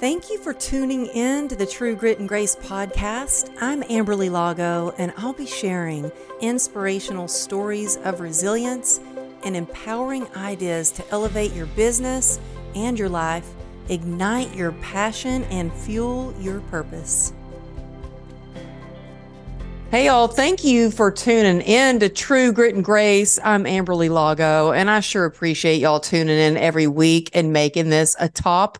Thank you for tuning in to the True Grit and Grace podcast. I'm Amberly Lago, and I'll be sharing inspirational stories of resilience and empowering ideas to elevate your business and your life, ignite your passion, and fuel your purpose. Hey, y'all, thank you for tuning in to True Grit and Grace. I'm Amberly Lago, and I sure appreciate y'all tuning in every week and making this a top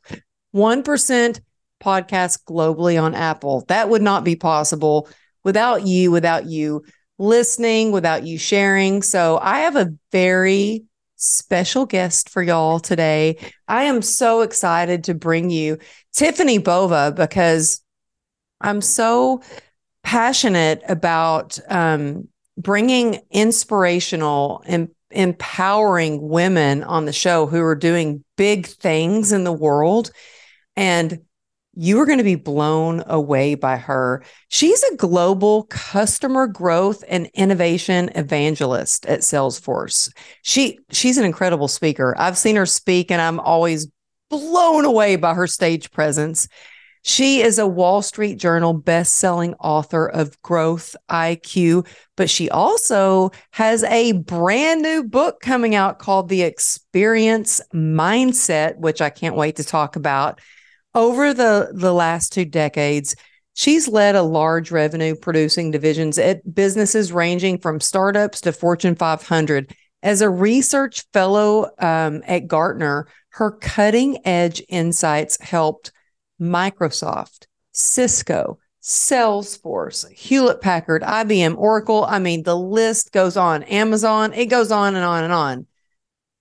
1% podcast globally on Apple. That would not be possible without you, without you listening, without you sharing. So I have a very special guest for y'all today. I am so excited to bring you Tiffani Bova because I'm so passionate about um, bringing inspirational and empowering women on the show who are doing big things in the world and you are going to be blown away by her. She's a global customer growth and innovation evangelist at Salesforce. She she's an incredible speaker. I've seen her speak and I'm always blown away by her stage presence. She is a Wall Street Journal best-selling author of Growth IQ, but she also has a brand new book coming out called The Experience Mindset, which I can't wait to talk about over the, the last two decades, she's led a large revenue producing divisions at businesses ranging from startups to Fortune 500. As a research fellow um, at Gartner, her cutting edge insights helped Microsoft, Cisco, Salesforce, Hewlett Packard, IBM, Oracle. I mean, the list goes on. Amazon, it goes on and on and on.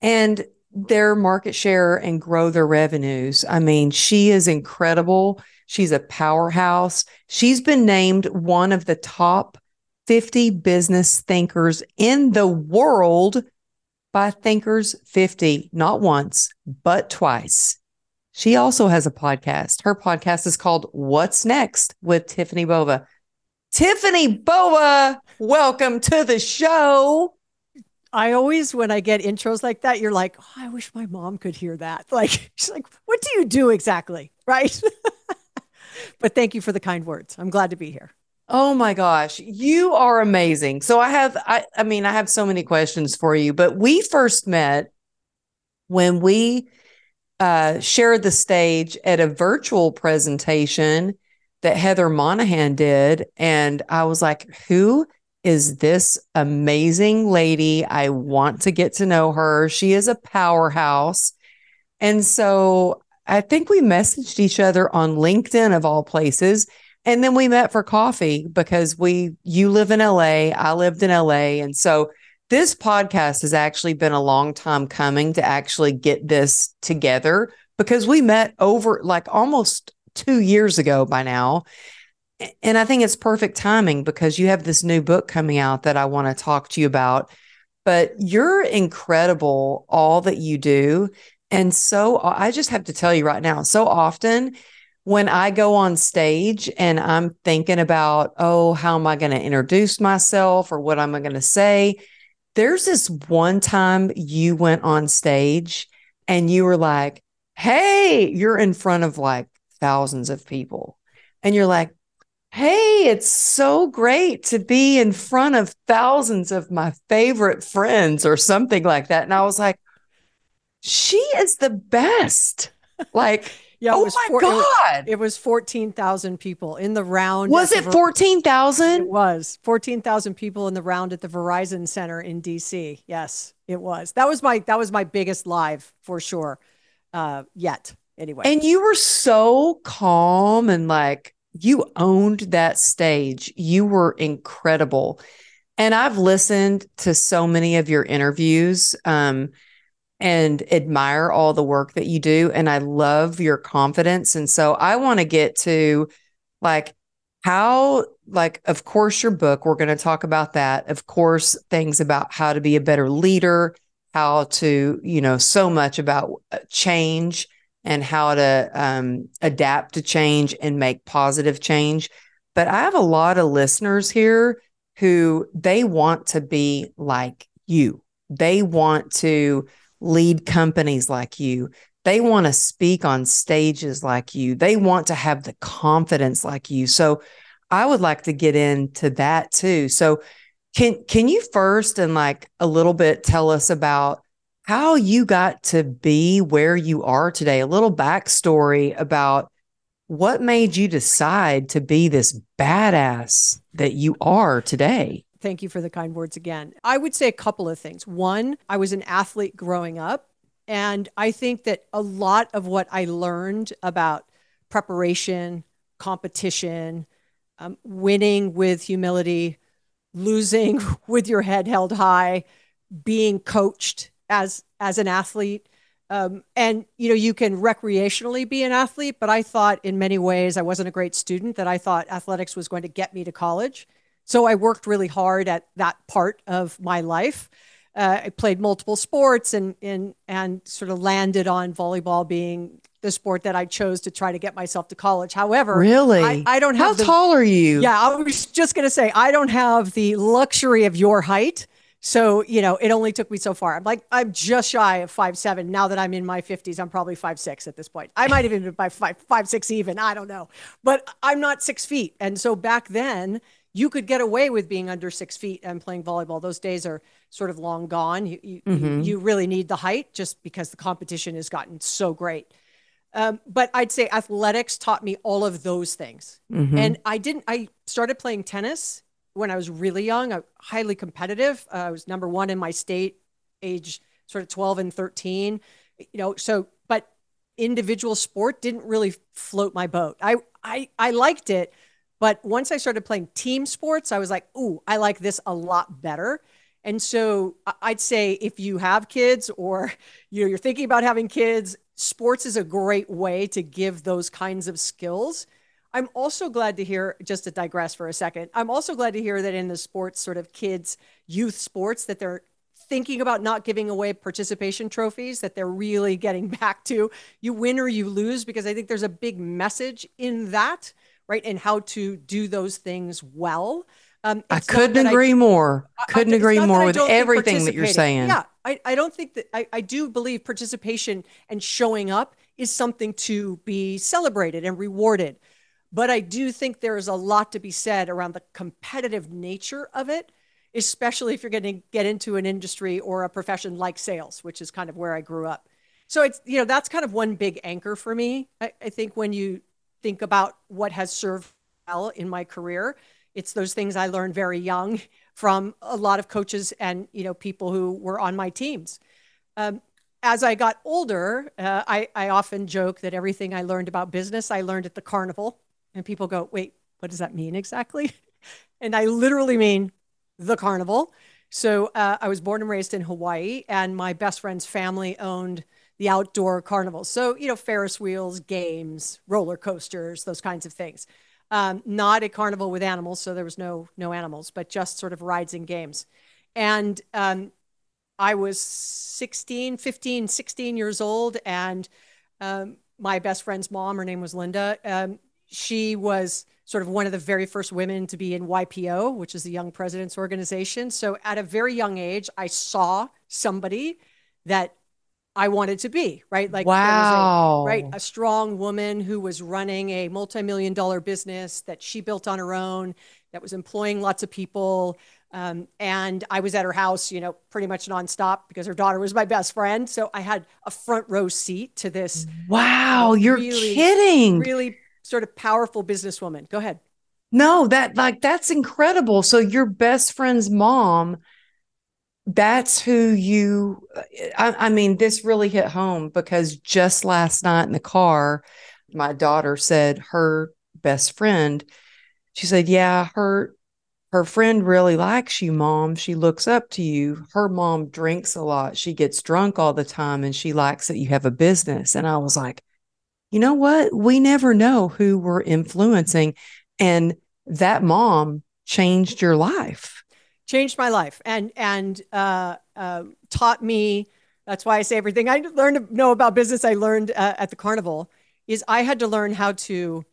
And their market share and grow their revenues. I mean, she is incredible. She's a powerhouse. She's been named one of the top 50 business thinkers in the world by Thinkers 50, not once, but twice. She also has a podcast. Her podcast is called What's Next with Tiffani Bova. Tiffani Bova, welcome to the show. I always, when I get intros like that, you're like, oh, I wish my mom could hear that. Like, she's like, what do you do exactly? Right. but thank you for the kind words. I'm glad to be here. Oh my gosh, you are amazing. So I have I I mean I have so many questions for you, but we first met when we uh shared the stage at a virtual presentation that Heather Monahan did and I was like, "Who is this amazing lady. I want to get to know her. She is a powerhouse. And so I think we messaged each other on LinkedIn of all places. And then we met for coffee because we, you live in LA, I lived in LA. And so this podcast has actually been a long time coming to actually get this together because we met over like almost two years ago by now and I think it's perfect timing because you have this new book coming out that I want to talk to you about. But you're incredible, all that you do. And so I just have to tell you right now, so often when I go on stage and I'm thinking about, oh, how am I going to introduce myself or what am I going to say? There's this one time you went on stage and you were like, hey, you're in front of like thousands of people. And you're like, Hey, it's so great to be in front of thousands of my favorite friends or something like that. And I was like, she is the best. Like, yeah, oh my four, God. It was, was 14,000 people in the round. Was it 14,000? It was 14,000 people in the round at the Verizon Center in DC. Yes, it was. That was my, that was my biggest live for sure. Uh, yet anyway. And you were so calm and like, you owned that stage. You were incredible. And I've listened to so many of your interviews um, and admire all the work that you do. And I love your confidence. And so I want to get to like how, like, of course, your book, we're going to talk about that. Of course, things about how to be a better leader, how to, you know, so much about uh, change and how to um, adapt to change and make positive change. But I have a lot of listeners here who they want to be like you. They want to lead companies like you. They want to speak on stages like you. They want to have the confidence like you. So I would like to get into that too. So can can you first and like a little bit tell us about how you got to be where you are today? A little backstory about what made you decide to be this badass that you are today? Thank you for the kind words again. I would say a couple of things. One, I was an athlete growing up. And I think that a lot of what I learned about preparation, competition, um, winning with humility, losing with your head held high, being coached as as an athlete, um, and you know, you can recreationally be an athlete, but I thought in many ways I wasn't a great student. That I thought athletics was going to get me to college, so I worked really hard at that part of my life. Uh, I played multiple sports and and and sort of landed on volleyball being the sport that I chose to try to get myself to college. However, really, I, I don't have. How the, tall are you? Yeah, I was just going to say I don't have the luxury of your height. So, you know, it only took me so far. I'm like, I'm just shy of five seven. Now that I'm in my 50s, I'm probably five six at this point. I might even be by five, five six even. I don't know. But I'm not six feet. And so back then, you could get away with being under six feet and playing volleyball. Those days are sort of long gone. You, you, mm-hmm. you really need the height just because the competition has gotten so great. Um, but I'd say athletics taught me all of those things. Mm-hmm. And I didn't, I started playing tennis when I was really young, uh, highly competitive. Uh, I was number one in my state, age sort of 12 and 13. You know, so but individual sport didn't really float my boat. I I I liked it, but once I started playing team sports, I was like, "Ooh, I like this a lot better." And so I'd say if you have kids or you know, you're thinking about having kids, sports is a great way to give those kinds of skills I'm also glad to hear, just to digress for a second, I'm also glad to hear that in the sports, sort of kids, youth sports, that they're thinking about not giving away participation trophies, that they're really getting back to you win or you lose, because I think there's a big message in that, right? And how to do those things well. Um, I couldn't agree I, more. Couldn't I, agree more with everything that you're saying. Yeah, I, I don't think that I, I do believe participation and showing up is something to be celebrated and rewarded. But I do think there is a lot to be said around the competitive nature of it, especially if you're going to get into an industry or a profession like sales, which is kind of where I grew up. So it's, you know, that's kind of one big anchor for me. I, I think when you think about what has served well in my career, it's those things I learned very young from a lot of coaches and, you know, people who were on my teams. Um, as I got older, uh, I, I often joke that everything I learned about business, I learned at the carnival and people go, wait, what does that mean exactly? and I literally mean the carnival. So uh, I was born and raised in Hawaii, and my best friend's family owned the outdoor carnival. So, you know, Ferris wheels, games, roller coasters, those kinds of things. Um, not a carnival with animals, so there was no no animals, but just sort of rides and games. And um, I was 16, 15, 16 years old, and um, my best friend's mom, her name was Linda, um, she was sort of one of the very first women to be in YPO, which is the Young Presidents Organization. So at a very young age, I saw somebody that I wanted to be, right? Like, wow, a, right, a strong woman who was running a multi-million dollar business that she built on her own, that was employing lots of people. Um, and I was at her house, you know, pretty much nonstop because her daughter was my best friend. So I had a front row seat to this. Wow, you're really, kidding! Really sort of powerful businesswoman. Go ahead. No, that like that's incredible. So your best friend's mom, that's who you I, I, mean, this really hit home because just last night in the car, my daughter said her best friend, she said, Yeah, her her friend really likes you, mom. She looks up to you. Her mom drinks a lot. She gets drunk all the time and she likes that you have a business. And I was like, you know what? We never know who we're influencing. And that mom changed your life. Changed my life and and uh, uh, taught me. That's why I say everything I learned to know about business. I learned uh, at the carnival is I had to learn how to.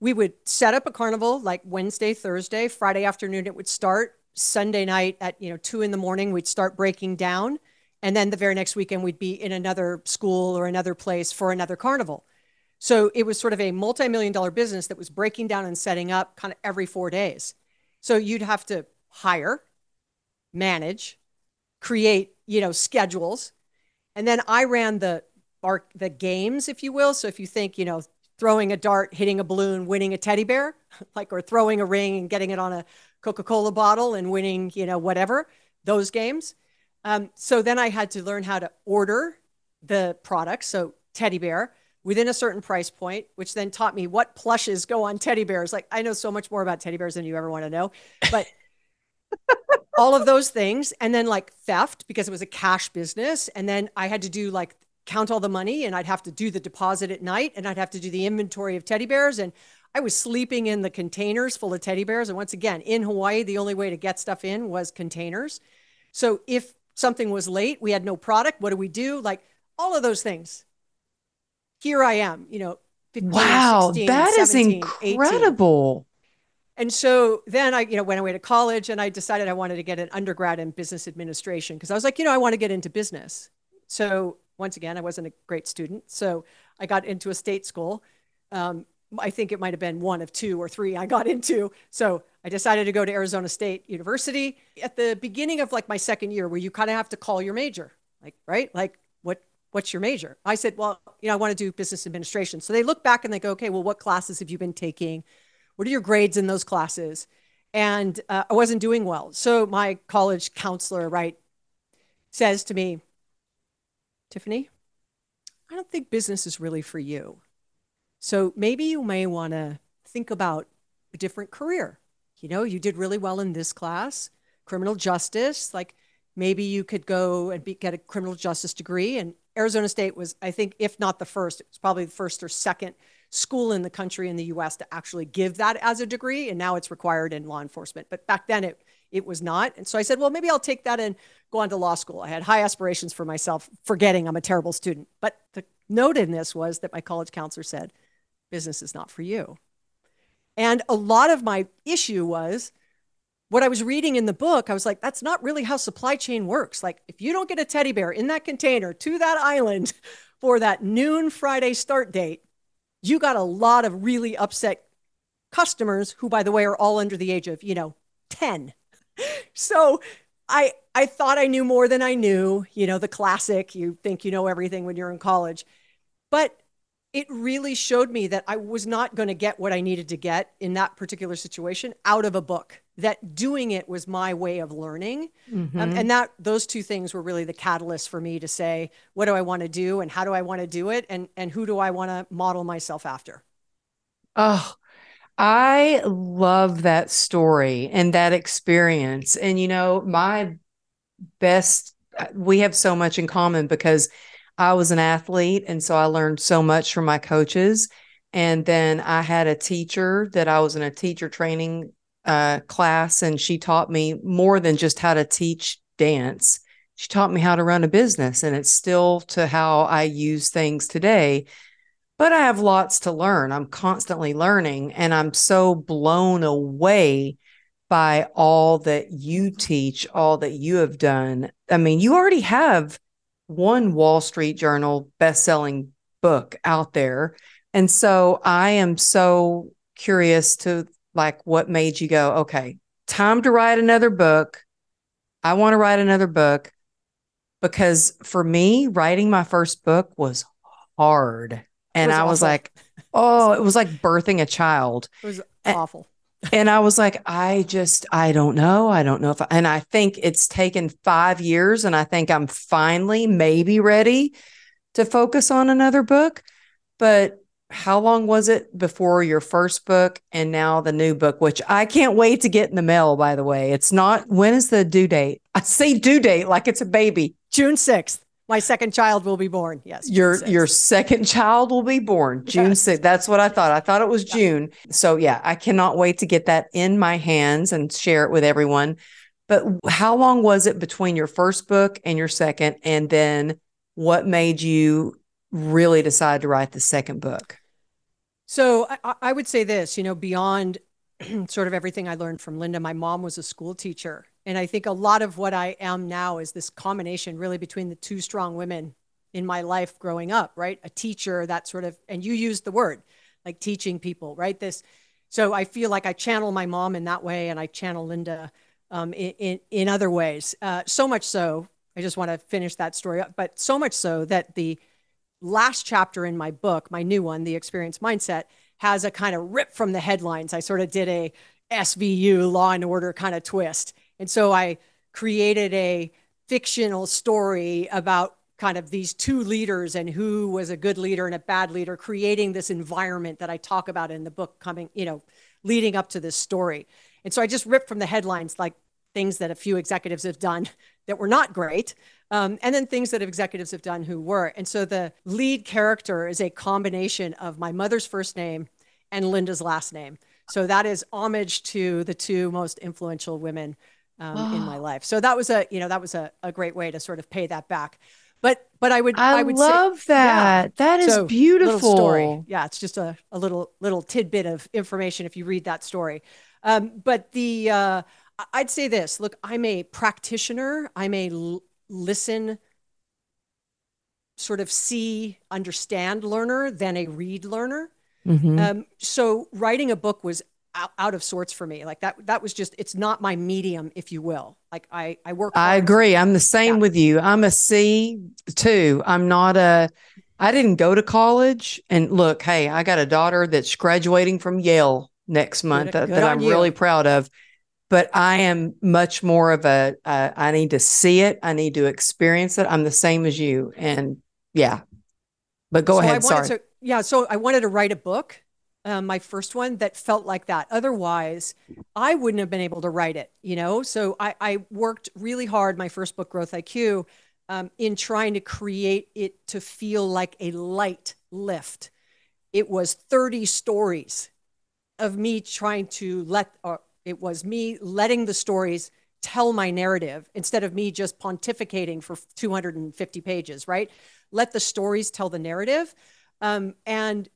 We would set up a carnival like Wednesday, Thursday, Friday afternoon. It would start Sunday night at you know two in the morning. We'd start breaking down, And then the very next weekend, we'd be in another school or another place for another carnival. So it was sort of a multi million dollar business that was breaking down and setting up kind of every four days. So you'd have to hire, manage, create, you know, schedules. And then I ran the arc, the games, if you will. So if you think, you know, throwing a dart, hitting a balloon, winning a teddy bear, like or throwing a ring and getting it on a Coca-Cola bottle and winning, you know, whatever, those games. Um, so then I had to learn how to order the products. So teddy bear within a certain price point, which then taught me what plushes go on teddy bears. Like I know so much more about teddy bears than you ever want to know, but all of those things. And then like theft because it was a cash business. And then I had to do like count all the money and I'd have to do the deposit at night and I'd have to do the inventory of teddy bears. And I was sleeping in the containers full of teddy bears. And once again, in Hawaii, the only way to get stuff in was containers. So if something was late, we had no product. What do we do? Like all of those things. Here I am, you know. 15, wow, 16, that 17, is incredible. 18. And so then I, you know, went away to college and I decided I wanted to get an undergrad in business administration because I was like, you know, I want to get into business. So once again, I wasn't a great student. So I got into a state school. Um, I think it might have been one of two or three I got into. So I decided to go to Arizona State University at the beginning of like my second year, where you kind of have to call your major, like right, like what's your major? I said, well, you know, I want to do business administration. So they look back and they go, okay, well, what classes have you been taking? What are your grades in those classes? And uh, I wasn't doing well. So my college counselor, right, says to me, Tiffani, I don't think business is really for you. So maybe you may want to think about a different career. You know, you did really well in this class, criminal justice. Like maybe you could go and be, get a criminal justice degree. And Arizona State was, I think, if not the first, it was probably the first or second school in the country in the US to actually give that as a degree. And now it's required in law enforcement. But back then it it was not. And so I said, well, maybe I'll take that and go on to law school. I had high aspirations for myself, forgetting I'm a terrible student. But the note in this was that my college counselor said, business is not for you. And a lot of my issue was what I was reading in the book. I was like, that's not really how supply chain works. Like, if you don't get a teddy bear in that container to that island for that noon Friday start date, you got a lot of really upset customers who, by the way, are all under the age of, you know, 10 so I I thought I knew more than I knew, you know, the classic, you think you know everything when you're in college. But it really showed me that I was not going to get what I needed to get in that particular situation out of a book. That doing it was my way of learning, um, mm-hmm. um, and that those two things were really the catalyst for me to say, what do I want to do, and how do I want to do it, and and who do I want to model myself after? Oh, I love that story and that experience. And, you know, my best, uh, we have so much in common because I was an athlete. And so I learned so much from my coaches. And then I had a teacher that I was in a teacher training uh, class, and she taught me more than just how to teach dance. She taught me how to run a business, and it's still to how I use things today but I have lots to learn. I'm constantly learning, and I'm so blown away by all that you teach, all that you have done. I mean, you already have one Wall Street Journal best-selling book out there. And so I am so curious to like what made you go, okay, time to write another book. I want to write another book because for me, writing my first book was hard and was I was awful. like, oh, it was like birthing a child. It was awful. and I was like, I just, I don't know. I don't know if, I, and I think it's taken five years, and I think I'm finally maybe ready to focus on another book. But how long was it before your first book and now the new book, which I can't wait to get in the mail, by the way? It's not, when is the due date? I say due date like it's a baby. June 6th. My second child will be born. Yes. Your your second child will be born June yes. 6th. That's what I thought. I thought it was June. So yeah, I cannot wait to get that in my hands and share it with everyone. But how long was it between your first book and your second and then what made you really decide to write the second book? So I, I would say this, you know, beyond sort of everything I learned from Linda, my mom was a school teacher And I think a lot of what I am now is this combination really between the two strong women in my life growing up, right? A teacher, that sort of, and you used the word like teaching people, right? This, so I feel like I channel my mom in that way and I channel Linda um, in, in, in, other ways. Uh, so much so, I just want to finish that story up, but so much so that the last chapter in my book, my new one, The Experience Mindset, has a kind of rip from the headlines. I sort of did a SVU, Law and Order kind of twist. And so I created a fictional story about kind of these two leaders and who was a good leader and a bad leader, creating this environment that I talk about in the book coming, you know, leading up to this story. And so I just ripped from the headlines like things that a few executives have done that were not great, um, and then things that executives have done who were. And so the lead character is a combination of my mother's first name and Linda's last name. So that is homage to the two most influential women um, oh. in my life. So that was a, you know, that was a, a great way to sort of pay that back. But but I would I, I would love say, that. Yeah. That is so, beautiful. Story. Yeah, it's just a, a little little tidbit of information if you read that story. Um, but the uh, I'd say this. Look, I'm a practitioner. I'm a listen, sort of see, understand learner than a read learner. Mm-hmm. Um, so writing a book was out, out, of sorts for me. Like that, that was just, it's not my medium, if you will. Like I, I work. I agree. I'm the same yeah. with you. I'm a C too. I'm not a, I didn't go to college and look, Hey, I got a daughter that's graduating from Yale next month good, that, good that I'm you. really proud of. But I am much more of a. Uh, I need to see it. I need to experience it. I'm the same as you. And yeah, but go so ahead. Sorry. To, yeah. So I wanted to write a book um, my first one that felt like that. Otherwise, I wouldn't have been able to write it, you know? So I, I worked really hard, my first book, Growth IQ, um, in trying to create it to feel like a light lift. It was 30 stories of me trying to let, or it was me letting the stories tell my narrative instead of me just pontificating for 250 pages, right? Let the stories tell the narrative. Um, and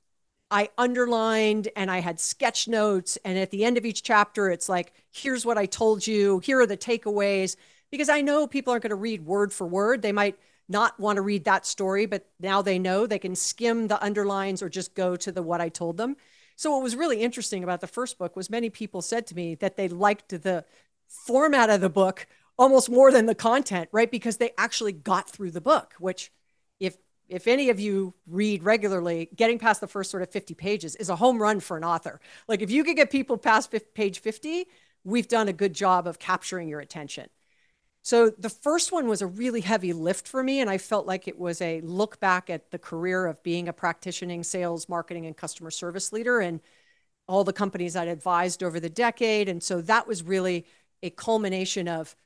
I underlined and I had sketch notes. And at the end of each chapter, it's like, here's what I told you. Here are the takeaways. Because I know people aren't going to read word for word. They might not want to read that story, but now they know they can skim the underlines or just go to the what I told them. So, what was really interesting about the first book was many people said to me that they liked the format of the book almost more than the content, right? Because they actually got through the book, which if if any of you read regularly, getting past the first sort of 50 pages is a home run for an author. Like if you could get people past page 50, we've done a good job of capturing your attention. So the first one was a really heavy lift for me, and I felt like it was a look back at the career of being a practicing sales, marketing, and customer service leader and all the companies I'd advised over the decade. And so that was really a culmination of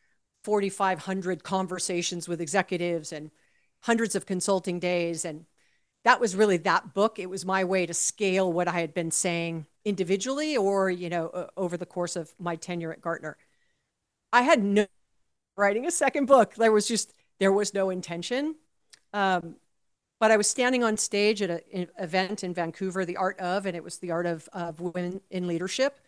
4,500 conversations with executives and hundreds of consulting days. And that was really that book. It was my way to scale what I had been saying individually or, you know, over the course of my tenure at Gartner. I had no writing a second book. There was just, there was no intention. Um, but I was standing on stage at an event in Vancouver, the art of, and it was the art of, of women in leadership.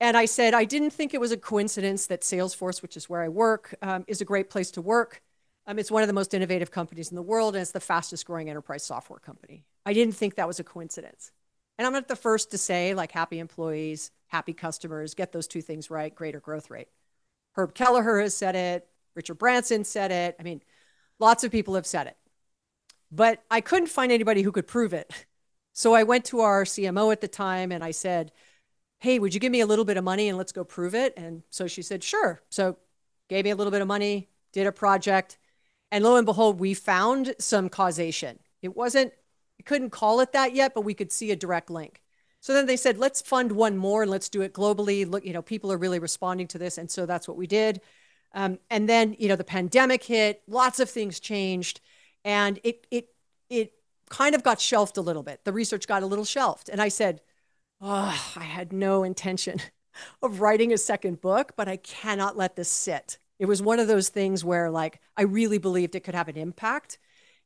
And I said, I didn't think it was a coincidence that Salesforce, which is where I work, um, is a great place to work. Um, it's one of the most innovative companies in the world, and it's the fastest growing enterprise software company. I didn't think that was a coincidence. And I'm not the first to say, like, happy employees, happy customers, get those two things right, greater growth rate. Herb Kelleher has said it, Richard Branson said it. I mean, lots of people have said it. But I couldn't find anybody who could prove it. So I went to our CMO at the time and I said, Hey, would you give me a little bit of money and let's go prove it? And so she said, Sure. So gave me a little bit of money, did a project, and lo and behold, we found some causation. It wasn't, we couldn't call it that yet, but we could see a direct link. So then they said, let's fund one more and let's do it globally. Look, you know, people are really responding to this. And so that's what we did. Um, and then, you know, the pandemic hit, lots of things changed. And it, it, it kind of got shelved a little bit. The research got a little shelved. And I said, oh, I had no intention of writing a second book, but I cannot let this sit. It was one of those things where like I really believed it could have an impact.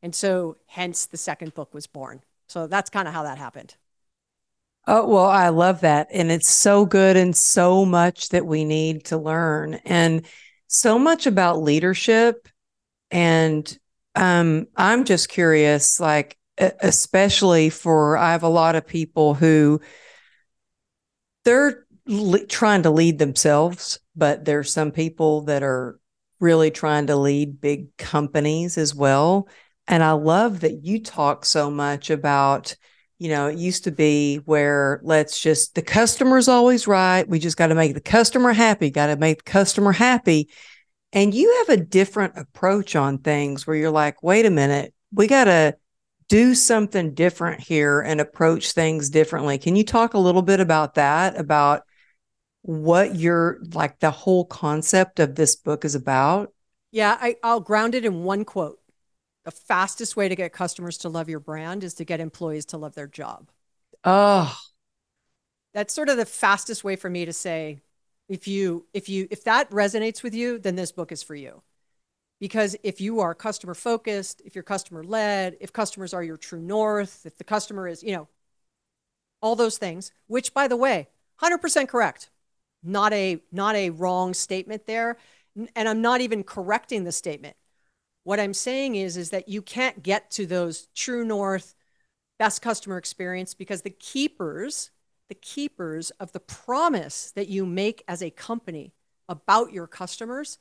And so hence the second book was born. So that's kind of how that happened. Oh, well, I love that. And it's so good and so much that we need to learn and so much about leadership. And um, I'm just curious, like, especially for, I have a lot of people who they're le- trying to lead themselves, but there's some people that are really trying to lead big companies as well. And I love that you talk so much about, you know, it used to be where let's just, the customer's always right. We just got to make the customer happy, got to make the customer happy. And you have a different approach on things where you're like, wait a minute, we got to do something different here and approach things differently. Can you talk a little bit about that? About what your like the whole concept of this book is about? Yeah, I, I'll ground it in one quote. The fastest way to get customers to love your brand is to get employees to love their job. Oh, that's sort of the fastest way for me to say if you if you if that resonates with you, then this book is for you. Because if you are customer focused, if you're customer led, if customers are your true north, if the customer is, you know, all those things, which by the way, 100% correct not a not a wrong statement there and i'm not even correcting the statement what i'm saying is is that you can't get to those true north best customer experience because the keepers the keepers of the promise that you make as a company about your customers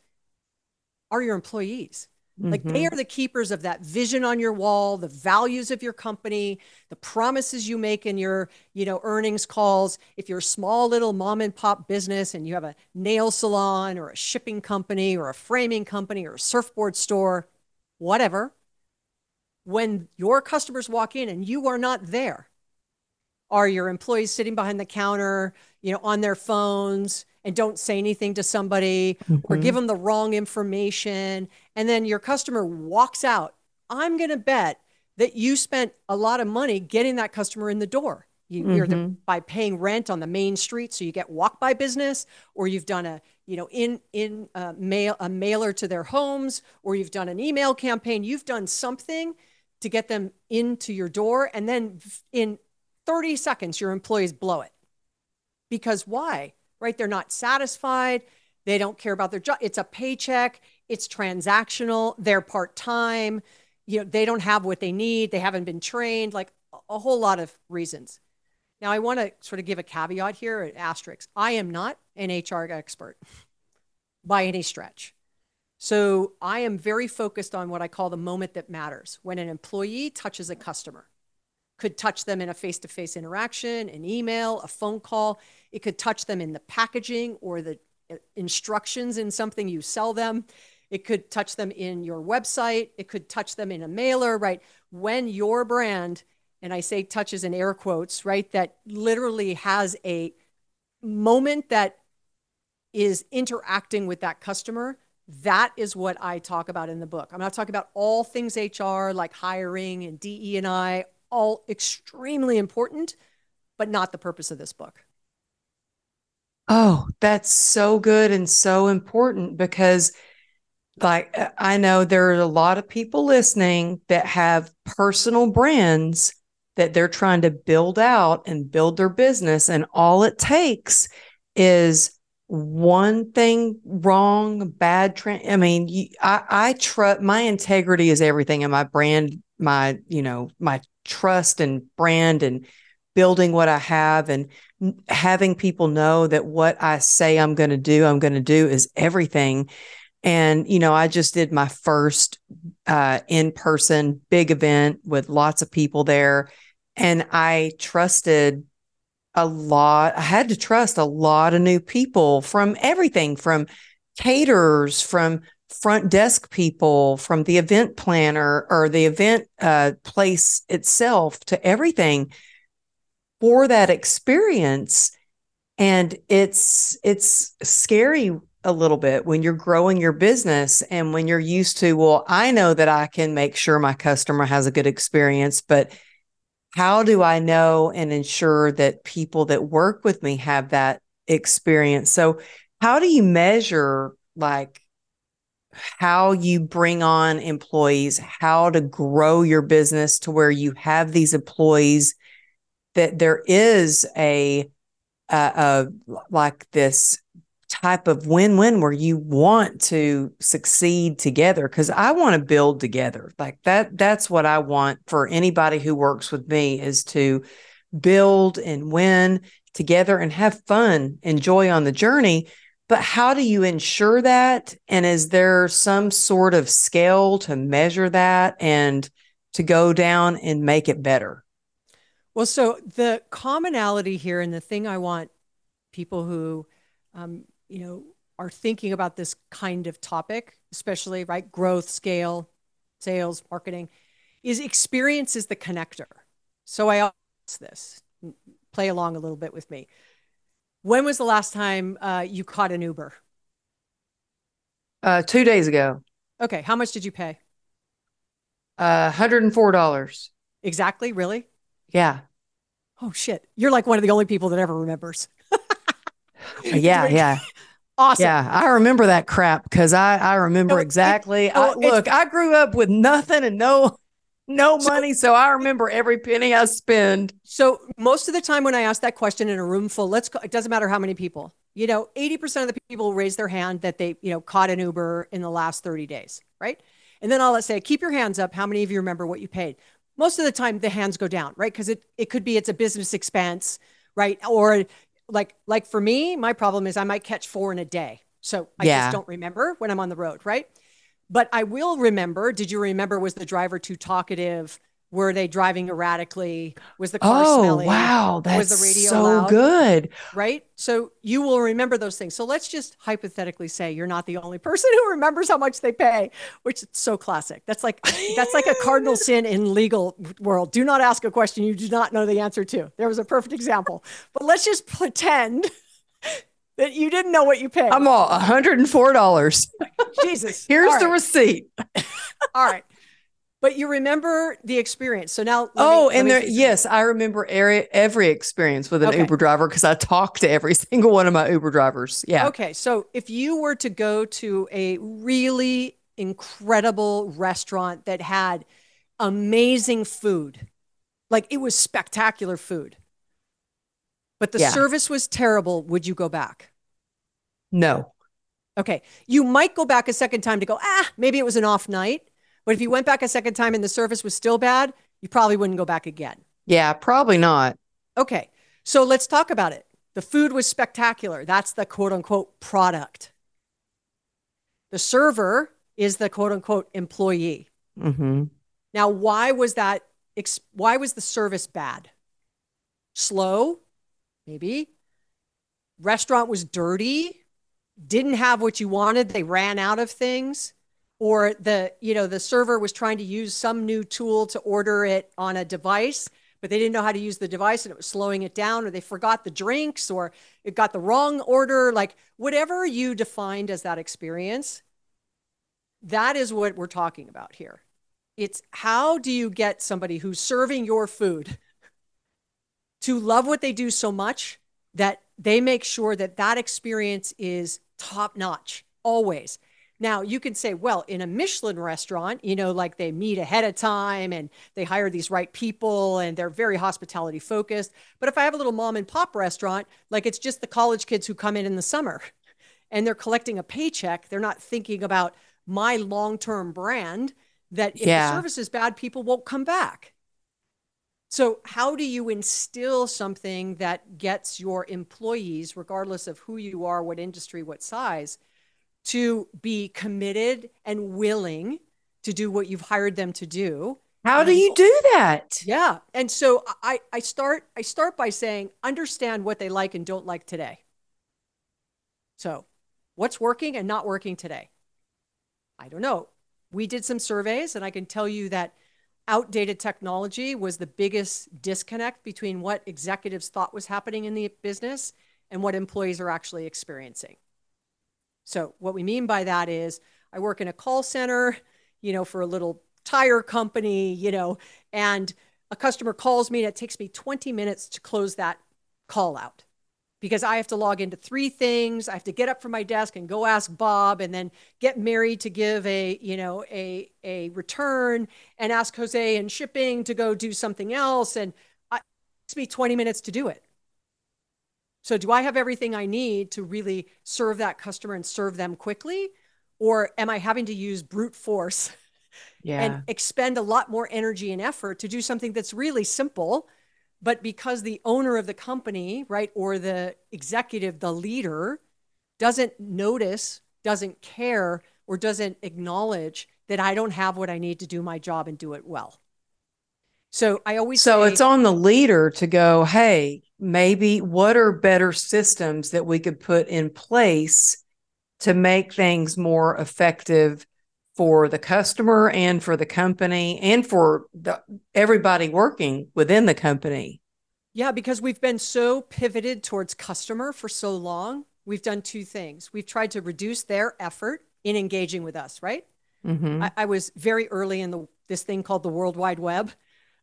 are your employees Mm-hmm. Like they mm-hmm. are the keepers of that vision on your wall, the values of your company, the promises you make in your, you know, earnings calls. If you're a small little mom and pop business and you have a nail salon or a shipping company or a framing company or a surfboard store, whatever, when your customers walk in and you are not there, are your employees sitting behind the counter, you know, on their phones and don't say anything to somebody mm-hmm. or give them the wrong information and then your customer walks out, I'm going to bet that you spent a lot of money getting that customer in the door. You, mm-hmm. Either by paying rent on the main street, so you get walk by business, or you've done a you know in in uh, mail a mailer to their homes, or you've done an email campaign. You've done something to get them into your door, and then in 30 seconds, your employees blow it. Because why? Right? They're not satisfied. They don't care about their job. It's a paycheck it's transactional, they're part time, you know, they don't have what they need, they haven't been trained, like a whole lot of reasons. Now, I want to sort of give a caveat here, an asterisk. I am not an HR expert by any stretch. So I am very focused on what I call the moment that matters when an employee touches a customer. Could touch them in a face to face interaction, an email, a phone call. It could touch them in the packaging or the uh, instructions in something you sell them. It could touch them in your website. It could touch them in a mailer, right? When your brand, and I say touches in air quotes, right, that literally has a moment that is interacting with that customer, that is what I talk about in the book. I'm not talking about all things HR like hiring and DE and I, all extremely important, but not the purpose of this book. Oh, that's so good and so important because like I know there are a lot of people listening that have personal brands that they're trying to build out and build their business and all it takes is one thing wrong bad trend i mean you, i i trust my integrity is everything and my brand my you know my trust and brand and building what i have and having people know that what i say i'm going to do i'm going to do is everything and, you know, I just did my first uh, in person big event with lots of people there. And I trusted a lot. I had to trust a lot of new people from everything from caterers, from front desk people, from the event planner or the event uh, place itself to everything for that experience. And it's it's scary a little bit when you're growing your business and when you're used to, well, I know that I can make sure my customer has a good experience, but how do I know and ensure that people that work with me have that experience? So, how do you measure like how you bring on employees, how to grow your business to where you have these employees that there is a, a, a like this type of win-win where you want to succeed together because I want to build together. Like that that's what I want for anybody who works with me is to build and win together and have fun, enjoy on the journey. But how do you ensure that? And is there some sort of scale to measure that and to go down and make it better? Well, so the commonality here, and the thing I want people who, um, you know, are thinking about this kind of topic, especially right growth, scale, sales, marketing, is experience is the connector. So I ask this, play along a little bit with me. When was the last time uh, you caught an Uber? Uh, two days ago. Okay, how much did you pay? Uh, hundred and four dollars. Exactly. Really? Yeah. Oh shit! You're like one of the only people that ever remembers. yeah, yeah. Awesome. Yeah, I remember that crap because I I remember no, exactly. It, I, oh, look, I grew up with nothing and no no money, so I remember every penny I spend. So most of the time when I ask that question in a room full, let's go, it doesn't matter how many people. You know, 80% of the people raise their hand that they, you know, caught an Uber in the last 30 days, right? And then I'll let's say, keep your hands up. How many of you remember what you paid? Most of the time the hands go down, right? Because it it could be it's a business expense, right? Or like like for me, my problem is I might catch four in a day. So I yeah. just don't remember when I'm on the road, right? But I will remember. Did you remember? Was the driver too talkative? Were they driving erratically? Was the car oh, smelly? wow, that's was the radio so loud? good, right? So you will remember those things. So let's just hypothetically say you're not the only person who remembers how much they pay, which is so classic. That's like that's like a cardinal sin in legal world. Do not ask a question you do not know the answer to. There was a perfect example. But let's just pretend that you didn't know what you paid. I'm all $104. Jesus. Here's all the right. receipt. all right. But you remember the experience. So now, oh, me, and there, yes, I remember every, every experience with an okay. Uber driver because I talked to every single one of my Uber drivers. Yeah. Okay. So if you were to go to a really incredible restaurant that had amazing food, like it was spectacular food, but the yeah. service was terrible, would you go back? No. Okay. You might go back a second time to go, ah, maybe it was an off night. But if you went back a second time and the service was still bad, you probably wouldn't go back again. Yeah, probably not. Okay. So let's talk about it. The food was spectacular. That's the quote unquote product. The server is the quote unquote employee. Mm-hmm. Now, why was that? Why was the service bad? Slow, maybe. Restaurant was dirty, didn't have what you wanted, they ran out of things or the you know the server was trying to use some new tool to order it on a device but they didn't know how to use the device and it was slowing it down or they forgot the drinks or it got the wrong order like whatever you defined as that experience that is what we're talking about here it's how do you get somebody who's serving your food to love what they do so much that they make sure that that experience is top notch always. Now, you can say, well, in a Michelin restaurant, you know, like they meet ahead of time and they hire these right people and they're very hospitality focused. But if I have a little mom and pop restaurant, like it's just the college kids who come in in the summer and they're collecting a paycheck, they're not thinking about my long term brand that if yeah. the service is bad, people won't come back. So, how do you instill something that gets your employees, regardless of who you are, what industry, what size, to be committed and willing to do what you've hired them to do? How do you do that? Yeah. And so I, I start I start by saying understand what they like and don't like today. So, what's working and not working today? I don't know. We did some surveys and I can tell you that outdated technology was the biggest disconnect between what executives thought was happening in the business and what employees are actually experiencing. So, what we mean by that is I work in a call center, you know, for a little tire company, you know, and a customer calls me and it takes me 20 minutes to close that call out because I have to log into three things. I have to get up from my desk and go ask Bob and then get Mary to give a, you know, a a return and ask Jose and shipping to go do something else and it takes me 20 minutes to do it. So, do I have everything I need to really serve that customer and serve them quickly? Or am I having to use brute force yeah. and expend a lot more energy and effort to do something that's really simple? But because the owner of the company, right, or the executive, the leader, doesn't notice, doesn't care, or doesn't acknowledge that I don't have what I need to do my job and do it well. So I always So say, it's on the leader to go, hey, maybe what are better systems that we could put in place to make things more effective for the customer and for the company and for the, everybody working within the company. Yeah, because we've been so pivoted towards customer for so long, we've done two things. We've tried to reduce their effort in engaging with us, right? Mm-hmm. I, I, was very early in the this thing called the World Wide Web.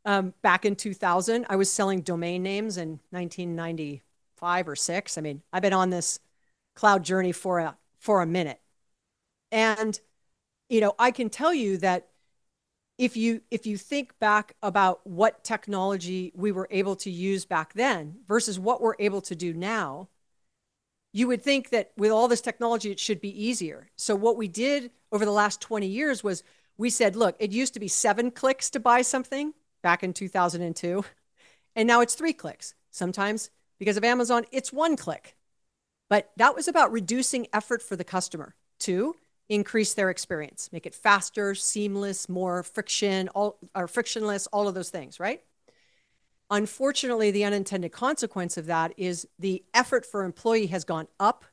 Um, back in 2000, I was selling domain names in 1995 or six. I mean, I've been on this cloud journey for a for a minute, and you know, I can tell you that if you if you think back about what technology we were able to use back then versus what we're able to do now, you would think that with all this technology, it should be easier. So, what we did over the last 20 years was we said, look, it used to be seven clicks to buy something back in 2002, and now it's three clicks. Sometimes because of Amazon, it's one click. But that was about reducing effort for the customer. to increase their experience, make it faster, seamless, more friction, all or frictionless, all of those things, right? Unfortunately, the unintended consequence of that is the effort for employee has gone up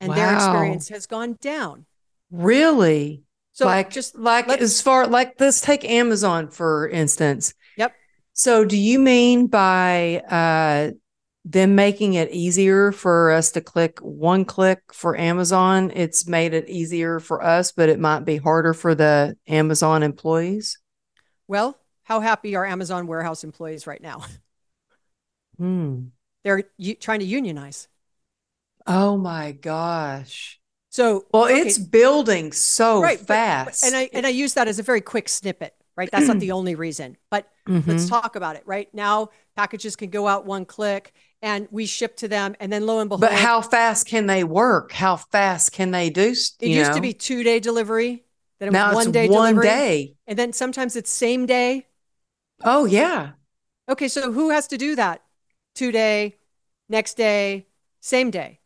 and wow. their experience has gone down. Really? So like just like as far like let's take Amazon for instance. Yep. So do you mean by uh them making it easier for us to click one click for Amazon, it's made it easier for us, but it might be harder for the Amazon employees? Well, how happy are Amazon warehouse employees right now? Hmm. They're u- trying to unionize. Oh my gosh. So well, okay. it's building so right, fast, but, and I and I use that as a very quick snippet. Right, that's not the only reason, but mm-hmm. let's talk about it. Right now, packages can go out one click, and we ship to them, and then lo and behold. But how fast can they work? How fast can they do? It used know? to be two day delivery. Then it now was one day one delivery, day, and then sometimes it's same day. Oh, yeah. Okay, so who has to do that? Two day, next day, same day.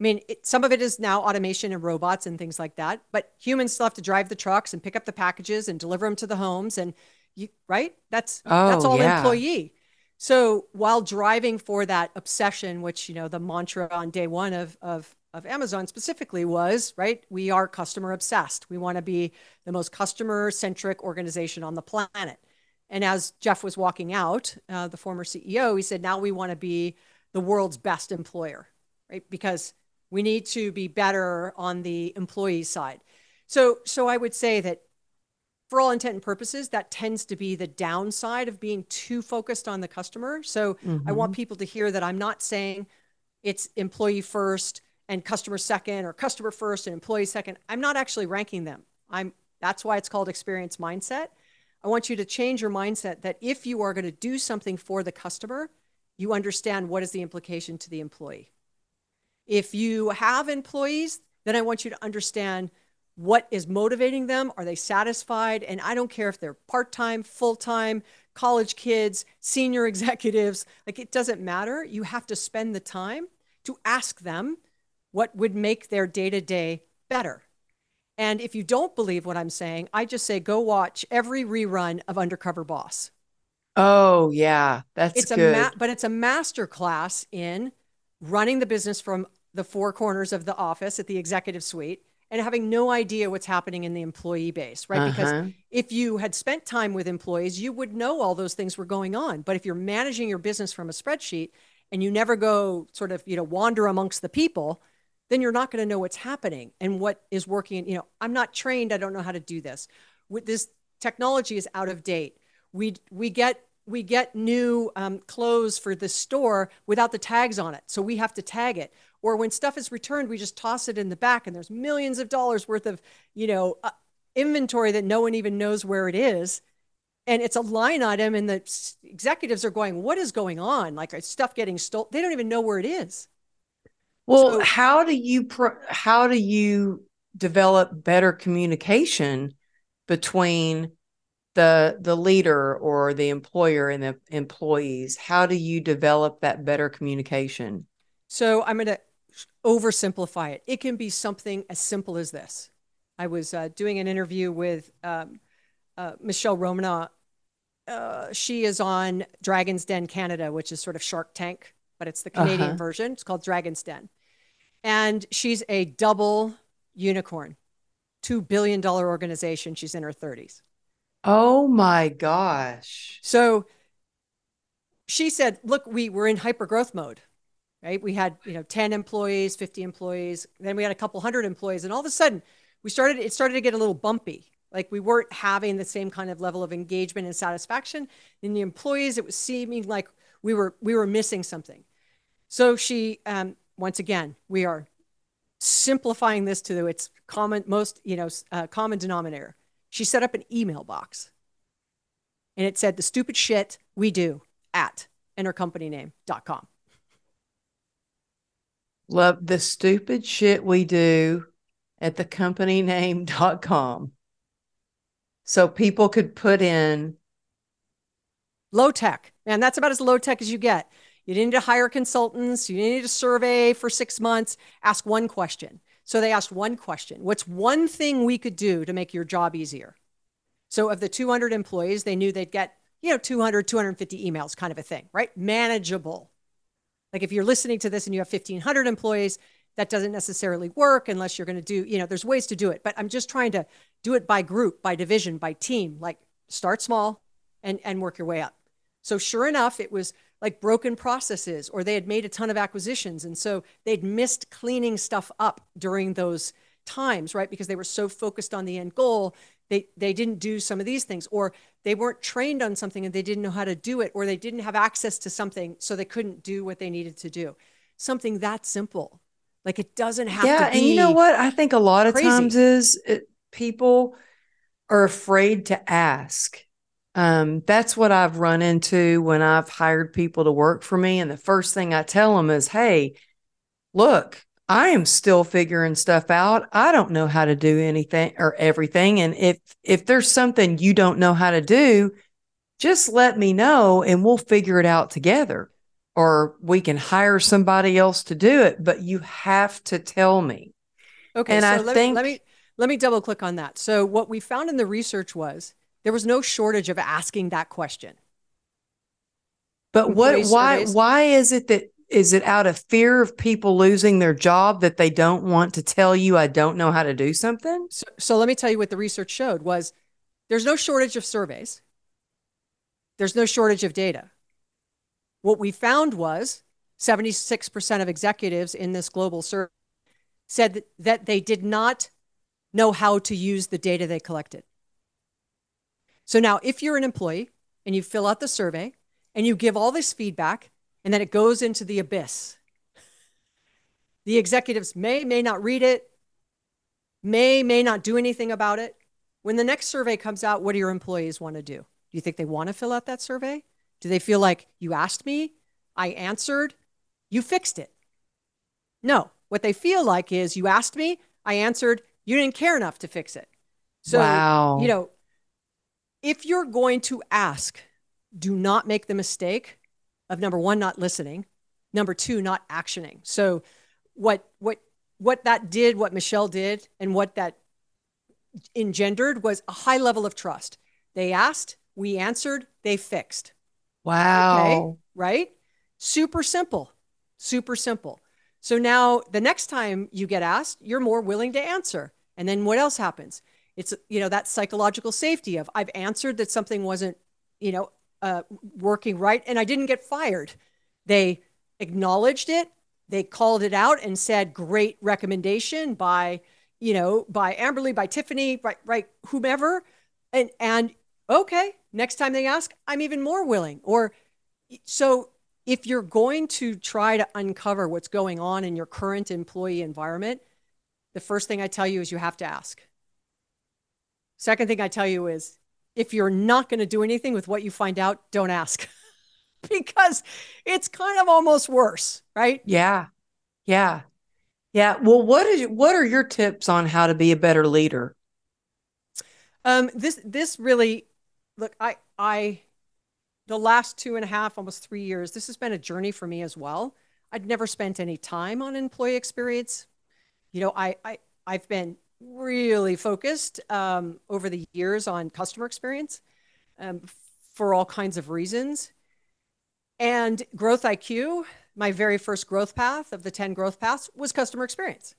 I mean, it, some of it is now automation and robots and things like that, but humans still have to drive the trucks and pick up the packages and deliver them to the homes and you, right? That's oh, that's all yeah. employee. So while driving for that obsession, which you know the mantra on day one of of of Amazon specifically was, right? We are customer obsessed. We want to be the most customer centric organization on the planet. And as Jeff was walking out, uh, the former CEO, he said, now we want to be the world's best employer, right? Because we need to be better on the employee side. So, so I would say that for all intent and purposes, that tends to be the downside of being too focused on the customer. So mm-hmm. I want mm-hmm. people to hear that I'm not saying it's employee first and customer second or customer first and employee second. I'm not actually ranking them. I'm that's why it's called experience mindset. I want you to change your mindset that if you are going to do something for the customer, you understand what is the implication to the employee. If you have employees, then I want you to understand what is motivating them. Are they satisfied? And I don't care if they're part time, full time, college kids, senior executives, like it doesn't matter. You have to spend the time to ask them what would make their day to day better. And if you don't believe what I'm saying, I just say go watch every rerun of Undercover Boss. Oh yeah, that's it's good. a ma- but it's a master class in running the business from the four corners of the office at the executive suite and having no idea what's happening in the employee base, right? Uh-huh. Because if you had spent time with employees, you would know all those things were going on. But if you're managing your business from a spreadsheet and you never go sort of, you know, wander amongst the people, then you're not going to know what's happening and what is working. You know, I'm not trained. I don't know how to do this. With this technology is out of date. We we get we get new um, clothes for the store without the tags on it, so we have to tag it. Or when stuff is returned, we just toss it in the back, and there's millions of dollars worth of you know uh, inventory that no one even knows where it is. and it's a line item and the executives are going what is going on like is stuff getting stolen they don't even know where it is well so, how do you pro- how do you develop better communication between the the leader or the employer and the employees how do you develop that better communication? So i'm going to oversimplify it. It can be something as simple as this. I was uh, doing an interview with um, uh, michele romanow. Uh, she is on dragon's den canada which is sort of shark tank but it's the canadian uh-huh. version. It's called dragon's den. And she's a double unicorn $2 billion organization. She's in her 30s Oh my gosh. So she said, look, we were in hyper growth mode, right? We had, you know, 10 employees, 50 employees, then we had a couple hundred employees. And all of a sudden we started, it started to get a little bumpy. Like we weren't having the same kind of level of engagement and satisfaction in the employees. It was seeming like we were, we were missing something. So she, um, once again, we are simplifying this to its common, most, you know, uh, common denominator she set up an email box and it said the stupid shit we do at intercompanyname.com. Love the stupid shit we do at the company name.com. So people could put in low tech. And that's about as low tech as you get. You didn't need to hire consultants. You didn't need to survey for six months. Ask one question. So they asked one question What's one thing we could do to make your job easier? So of the 200 employees, they knew they'd get, you know, 200, 250 emails kind of a thing, right? Manageable. Like if you're listening to this and you have 1,500 employees, that doesn't necessarily work unless you're going to do, you know, there's ways to do it. But I'm just trying to do it by group, by division, by team, like start small and, and work your way up. So sure enough, it was like broken processes or they had made a ton of acquisitions and so they'd missed cleaning stuff up during those times right? Because they were so focused on the end goal they they didn't do some of these things or they weren't trained on something and they didn't know how to do it or they didn't have access to something so they couldn't do what they needed to do. Something that simple. Like it doesn't have yeah, to be Yeah, and you know what? I think a lot of crazy. times is it, people are afraid to ask um, that's what I've run into when I've hired people to work for me. And the first thing I tell them is, hey, look, I am still figuring stuff out. I don't know how to do anything or everything. And if if there's something you don't know how to do, just let me know and we'll figure it out together. Or we can hire somebody else to do it, but you have to tell me. Okay. And so I let think me, let me let me double click on that. So what we found in the research was there was no shortage of asking that question. But what why surveys. why is it that is it out of fear of people losing their job that they don't want to tell you I don't know how to do something? So, so let me tell you what the research showed was there's no shortage of surveys. There's no shortage of data. What we found was 76% of executives in this global survey said that, that they did not know how to use the data they collected. So now, if you're an employee and you fill out the survey and you give all this feedback, and then it goes into the abyss, the executives may, may not read it, may, may not do anything about it. When the next survey comes out, what do your employees want to do? Do you think they want to fill out that survey? Do they feel like you asked me, I answered, you fixed it? No. What they feel like is you asked me, I answered, you didn't care enough to fix it. So, wow. you know, if you're going to ask, do not make the mistake of number one, not listening, number two, not actioning. So what what what that did, what Michelle did, and what that engendered was a high level of trust. They asked, we answered, they fixed. Wow. Okay, right? Super simple. Super simple. So now the next time you get asked, you're more willing to answer. And then what else happens? It's you know that psychological safety of i've answered that something wasn't you know uh, working right and i didn't get fired. They acknowledged it they called it out and said great recommendation by you know by amberly by tiffani right right whomever. And and okay next time they ask i'm even more willing. Or so if you're going to try to uncover what's going on in your current employee environment the first thing i tell you is you have to ask Second thing I tell you is if you're not going to do anything with what you find out, don't ask because it's kind of almost worse, right? Yeah. Yeah. Yeah. Well, what is what are your tips on how to be a better leader? Um, this this really look, I I the last two and a half, almost three years, this has been a journey for me as well. I'd never spent any time on employee experience. You know, I, I I've been really focused um, over the years on customer experience um, for all kinds of reasons. And Growth IQ, my very first growth path of the 10 growth paths was customer experience.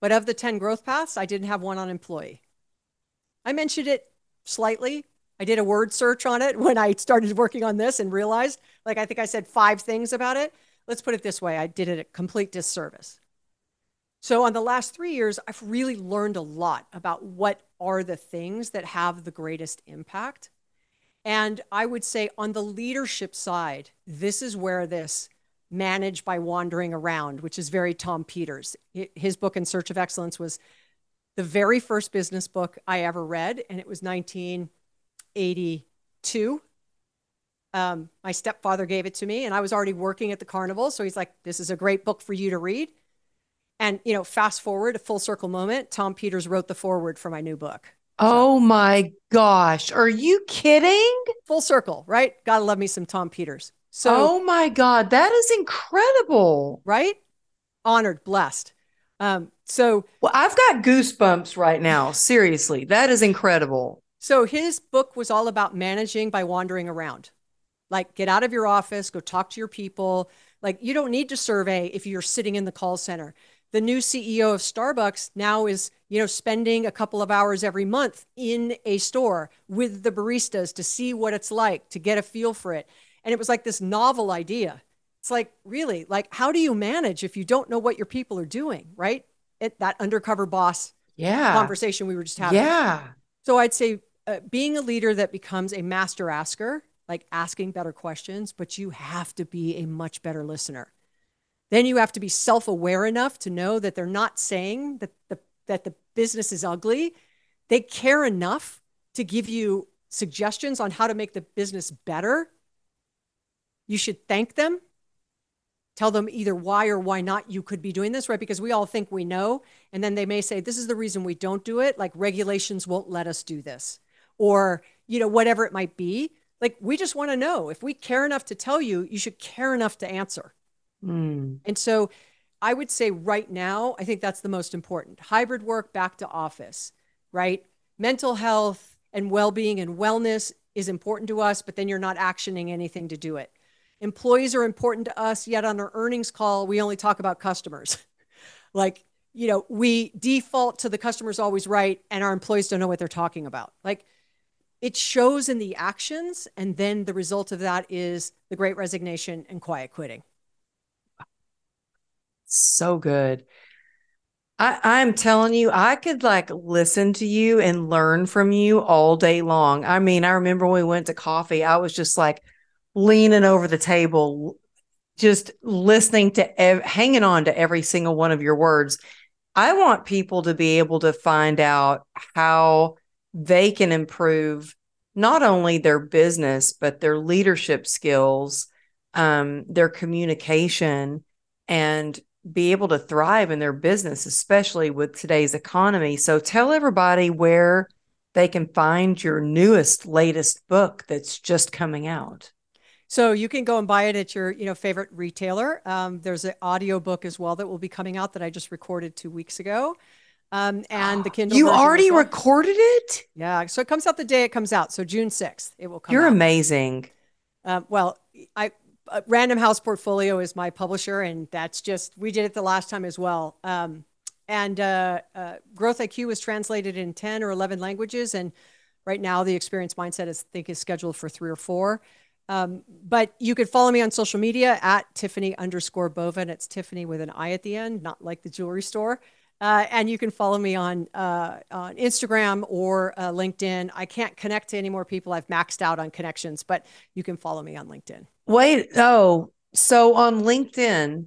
But of the 10 growth paths, I didn't have one on employee. I mentioned it slightly. I did a word search on it when I started working on this and realized, like, I think I said five things about it. Let's put it this way I did it a complete disservice. So, on the last three years, I've really learned a lot about what are the things that have the greatest impact. And I would say on the leadership side, this is where this manage by wandering around, which is very Tom Peters. His book, In Search of Excellence, was the very first business book I ever read, and it was 1982. Um, my stepfather gave it to me, and I was already working at the carnival. So he's like, This is a great book for you to read. And, you know, fast forward a full circle moment, Tom Peters wrote the foreword for my new book. Oh so, my gosh. Are you kidding? Full circle, right? Gotta love me some Tom Peters. So, oh my God, that is incredible. Right? Honored, blessed. Um, so, well, I've got goosebumps right now. Seriously, that is incredible. So, his book was all about managing by wandering around. Like, get out of your office, go talk to your people. Like, you don't need to survey if you're sitting in the call center the new CEO of Starbucks now is, you know, spending a couple of hours every month in a store with the baristas to see what it's like, to get a feel for it. And it was like this novel idea. It's like, really, like, how do you manage if you don't know what your people are doing, right? It, that undercover boss yeah. conversation we were just having. Yeah. So I'd say uh, being a leader that becomes a master asker, like asking better questions, but you have to be a much better listener. Then you have to be self aware enough to know that they're not saying that the, that the business is ugly. They care enough to give you suggestions on how to make the business better. You should thank them. Tell them either why or why not you could be doing this, right? Because we all think we know. And then they may say, this is the reason we don't do it. Like regulations won't let us do this. Or, you know, whatever it might be. Like we just want to know. If we care enough to tell you, you should care enough to answer. Mm. And so I would say right now, I think that's the most important. Hybrid work back to office, right? Mental health and well being and wellness is important to us, but then you're not actioning anything to do it. Employees are important to us, yet on our earnings call, we only talk about customers. like, you know, we default to the customer's always right, and our employees don't know what they're talking about. Like, it shows in the actions, and then the result of that is the great resignation and quiet quitting so good. I, I'm telling you, I could like listen to you and learn from you all day long. I mean, I remember when we went to coffee, I was just like leaning over the table, just listening to, ev- hanging on to every single one of your words. I want people to be able to find out how they can improve not only their business, but their leadership skills, um, their communication, and be able to thrive in their business, especially with today's economy. So tell everybody where they can find your newest, latest book that's just coming out. So you can go and buy it at your, you know, favorite retailer. Um, there's an audio book as well that will be coming out that I just recorded two weeks ago. Um, and the Kindle. You already recorded it? Yeah. So it comes out the day it comes out. So June 6th, it will come out You're out. amazing. Um, well, I uh, Random House Portfolio is my publisher, and that's just we did it the last time as well. Um, and uh, uh, Growth IQ was translated in ten or eleven languages, and right now the Experience Mindset is I think is scheduled for three or four. Um, but you could follow me on social media at Tiffani underscore Bova. It's Tiffani with an I at the end, not like the jewelry store. Uh, and you can follow me on uh, on Instagram or uh, LinkedIn. I can't connect to any more people. I've maxed out on connections, but you can follow me on LinkedIn. Wait, oh, so on LinkedIn,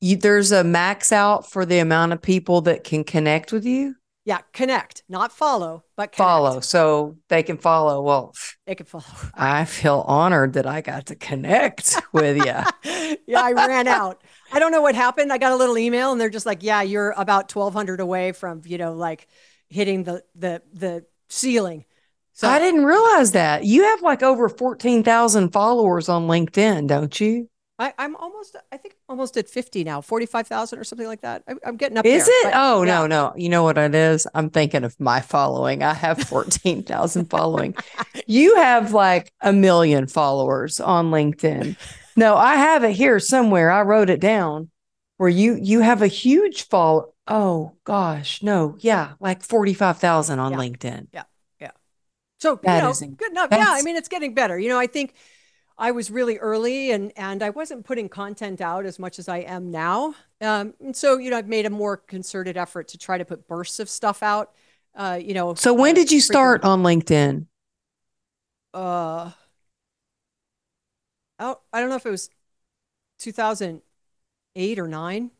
you, there's a max out for the amount of people that can connect with you. Yeah, connect, not follow, but connect. follow so they can follow. Well, They can follow. I feel honored that I got to connect with you. yeah, I ran out. I don't know what happened. I got a little email and they're just like, "Yeah, you're about 1200 away from, you know, like hitting the the the ceiling." So I didn't realize that. You have like over 14,000 followers on LinkedIn, don't you? I, I'm almost, I think, almost at 50 now, 45,000 or something like that. I, I'm getting up Is there, it? but Oh, yeah. no, no. You know what it is? I'm thinking of my following. I have 14,000 following. You have like a million followers on LinkedIn. No, I have it here somewhere. I wrote it down where you you have a huge fall. Oh gosh, no. Yeah, like 45,000 on Yeah. LinkedIn. Yeah, yeah. So, That you know, is good enough. Yeah, I mean, it's getting better. You know, I think I was really early and and I wasn't putting content out as much as I am now. Um, and so, you know, I've made a more concerted effort to try to put bursts of stuff out. Uh, you know, So when uh, did you start on LinkedIn? Uh, oh, I don't know if it was 2008 or nine.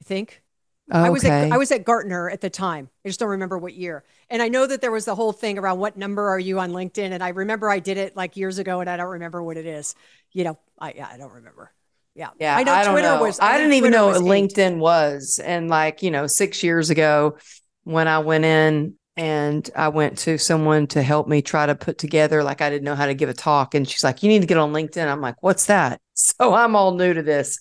I think. I was at I was at Gartner at the time. I just don't remember what year. And I know that there was the whole thing around what number are you on LinkedIn, and I remember I did it like years ago, and I don't remember what it is. You know, I yeah, I don't remember. Yeah, Yeah, I know don't Twitter know. was. I, know didn't even Twitter know what eight. LinkedIn was, and like you know, six years ago, when I went in and I went to someone to help me try to put together, like I didn't know how to give a talk, and she's like, "You need to get on LinkedIn." I'm like, "What's that?" So I'm all new to this,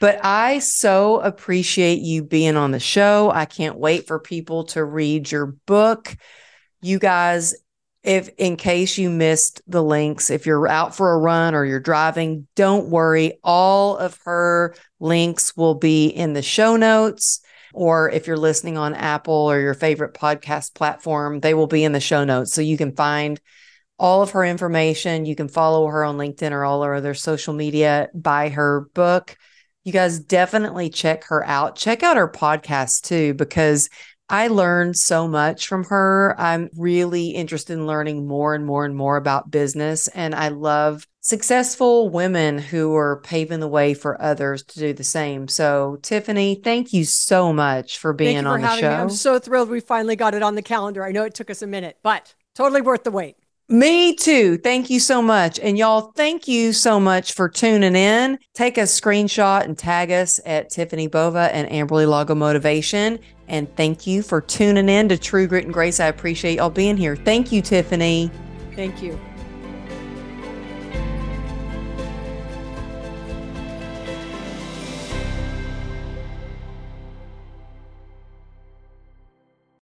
but I so appreciate you being on the show. I can't wait for people to read your book. You guys, if in case you missed the links, if you're out for a run or you're driving, don't worry. All of her links will be in the show notes. Or if you're listening on Apple or your favorite podcast platform, they will be in the show notes. So you can find all of her information. You can follow her on LinkedIn or all her other social media, buy her book. You guys definitely check her out. Check out her podcast too, because I learned so much from her. I'm really interested in learning more and more and more about business. And I love successful women who are paving the way for others to do the same. So, Tiffani, thank you so much for being you on the show. me. I'm so thrilled we finally got it on the calendar. I know it took us a minute, but totally worth the wait. Me too. Thank you so much. And y'all, thank you so much for tuning in. Take a screenshot and tag us at Tiffani Bova and Amberly Lago Motivation. And thank you for tuning in to True Grit and Grace. I appreciate y'all being here. Thank you, Tiffani. Thank you.